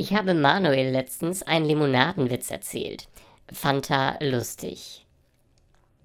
Ich habe Manuel letztens einen Limonadenwitz erzählt. Fanta lustig.